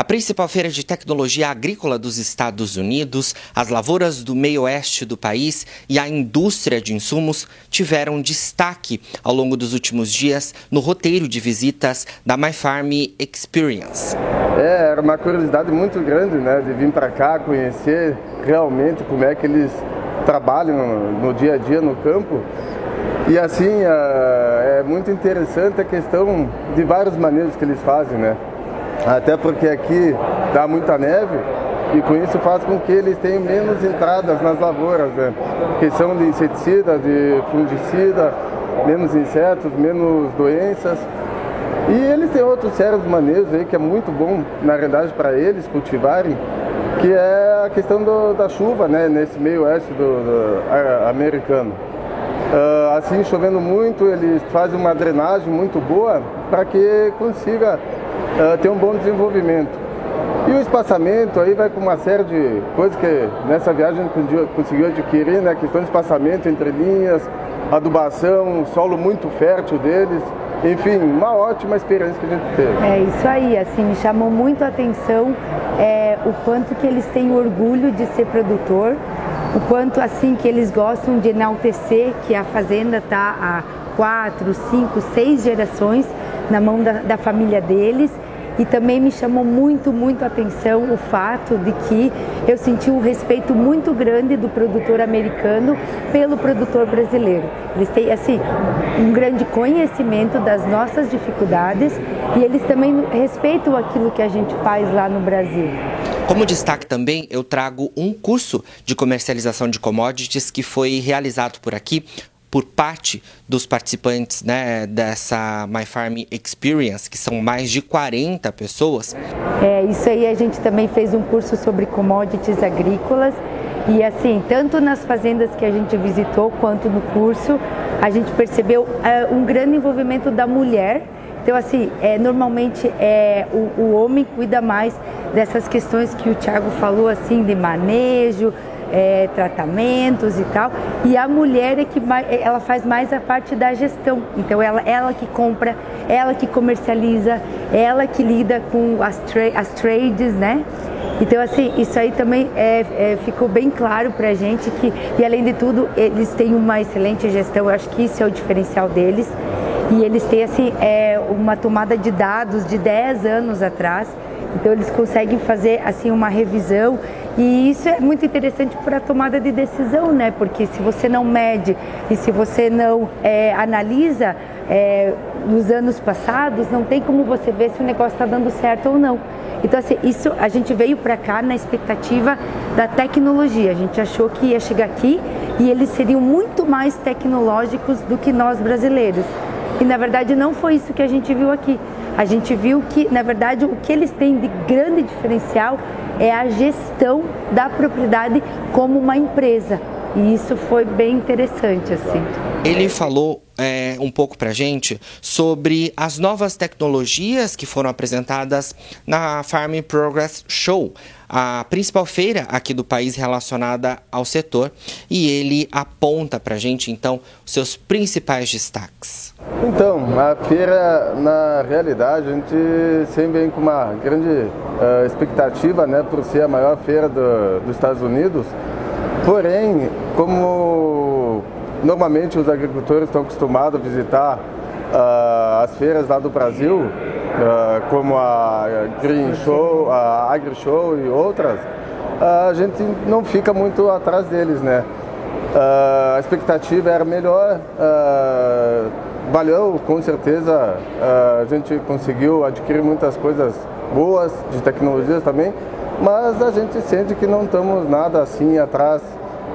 A principal feira de tecnologia agrícola dos Estados Unidos, as lavouras do meio oeste do país e a indústria de insumos tiveram destaque ao longo dos últimos dias no roteiro de visitas da My Farm Experience. É, era uma curiosidade muito grande, né, de vir para cá conhecer realmente como é que eles trabalham no, dia a dia no campo. E assim, é, é muito interessante a questão de várias maneiras que eles fazem, né? Até porque aqui dá muita neve e com isso faz com que eles tenham menos entradas nas lavouras, né? Questão de inseticida, de fungicida, menos insetos, menos doenças. E eles têm outros sérios manejos aí que é muito bom, na realidade, para eles cultivarem, que é a questão do, da chuva, né? Nesse meio oeste do, do americano. Uh, assim, chovendo muito, eles fazem uma drenagem muito boa para que consiga uh, ter um bom desenvolvimento. E o espaçamento aí vai com uma série de coisas que nessa viagem conseguiu adquirir, né? Questão de espaçamento entre linhas, adubação, solo muito fértil deles. Enfim, uma ótima experiência que a gente teve. É isso aí, assim, me chamou muito a atenção é, o quanto que eles têm orgulho de ser produtor, o quanto assim que eles gostam de enaltecer que a fazenda está há quatro, cinco, seis gerações na mão da, da família deles e também me chamou muito, muito a atenção o fato de que eu senti um respeito muito grande do produtor americano pelo produtor brasileiro. Eles têm assim um grande conhecimento das nossas dificuldades e eles também respeitam aquilo que a gente faz lá no Brasil. Como destaque também, eu trago um curso de comercialização de commodities que foi realizado por aqui por parte dos participantes né, dessa My Farm Experience, que são mais de 40 pessoas. É, isso aí a gente também fez um curso sobre commodities agrícolas e assim, tanto nas fazendas que a gente visitou quanto no curso, a gente percebeu é, um grande envolvimento da mulher. Então, assim, é, normalmente é, o, o homem cuida mais dessas questões que o Thiago falou, assim, de manejo, é, tratamentos e tal. E a mulher é que ela faz mais a parte da gestão. Então ela, ela que compra, ela que comercializa, ela que lida com as, tra as trades, né? Então assim, isso aí também é, é, ficou bem claro pra gente que, e além de tudo, eles têm uma excelente gestão, eu acho que isso é o diferencial deles. E eles têm assim, é, uma tomada de dados de 10 anos atrás, então eles conseguem fazer assim uma revisão e isso é muito interessante para a tomada de decisão, né? Porque se você não mede e se você não é, analisa é, nos anos passados, não tem como você ver se o negócio está dando certo ou não. Então, assim, isso a gente veio para cá na expectativa da tecnologia. A gente achou que ia chegar aqui e eles seriam muito mais tecnológicos do que nós brasileiros. E na verdade não foi isso que a gente viu aqui. A gente viu que, na verdade, o que eles têm de grande diferencial é a gestão da propriedade como uma empresa. E isso foi bem interessante, assim. Ele falou é, um pouco para gente sobre as novas tecnologias que foram apresentadas na Farm Progress Show, a principal feira aqui do país relacionada ao setor, e ele aponta para gente então os seus principais destaques. Então, a feira, na realidade, a gente sempre vem com uma grande uh, expectativa, né, por ser a maior feira do, dos Estados Unidos. Porém, como normalmente os agricultores estão acostumados a visitar uh, as feiras lá do Brasil, uh, como a Green Show, a Agri Show e outras, a gente não fica muito atrás deles, né? a expectativa era melhor. Valeu, com certeza. A gente conseguiu adquirir muitas coisas boas de tecnologias também, mas a gente sente que não estamos nada assim atrás,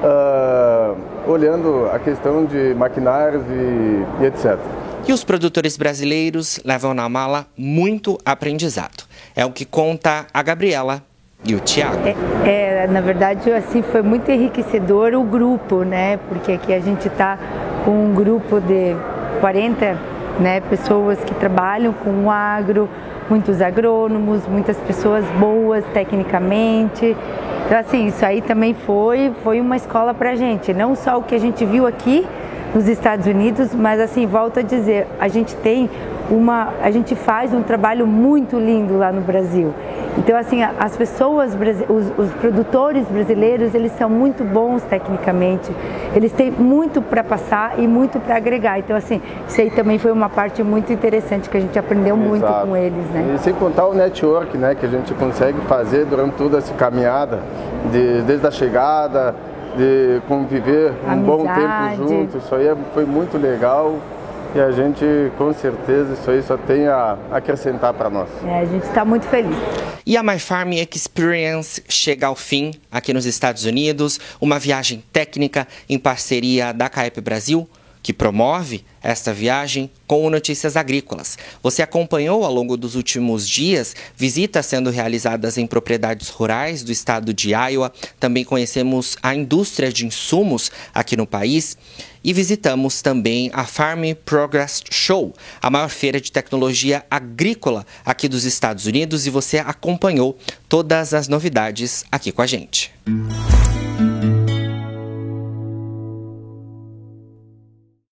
uh, olhando a questão de maquinários e, e etc. E os produtores brasileiros levam na mala muito aprendizado. É o que conta a Gabriela e o Tiago. É, é, na verdade, assim, foi muito enriquecedor o grupo, né? Porque aqui a gente está com um grupo de 40 né, pessoas que trabalham com o agro, muitos agrônomos, muitas pessoas boas tecnicamente. Então assim, isso aí também foi, foi uma escola para a gente, não só o que a gente viu aqui, nos Estados Unidos, mas assim, volto a dizer, a gente tem uma, a gente faz um trabalho muito lindo lá no Brasil. Então, assim, as pessoas, os, os produtores brasileiros, eles são muito bons tecnicamente, eles têm muito para passar e muito para agregar. Então, assim, isso aí também foi uma parte muito interessante que a gente aprendeu Exato. muito com eles, né? E sem contar o network, né, que a gente consegue fazer durante toda essa caminhada, de, desde a chegada, de conviver Amizade. um bom tempo juntos. Isso aí é, foi muito legal. E a gente, com certeza, isso aí só tem a acrescentar para nós. É, a gente está muito feliz. E a My Farm Experience chega ao fim aqui nos Estados Unidos, uma viagem técnica em parceria da CAEP Brasil, que promove esta viagem com Notícias Agrícolas. Você acompanhou ao longo dos últimos dias visitas sendo realizadas em propriedades rurais do estado de Iowa. Também conhecemos a indústria de insumos aqui no país e visitamos também a Farm Progress Show, a maior feira de tecnologia agrícola aqui dos Estados Unidos, e você acompanhou todas as novidades aqui com a gente. Música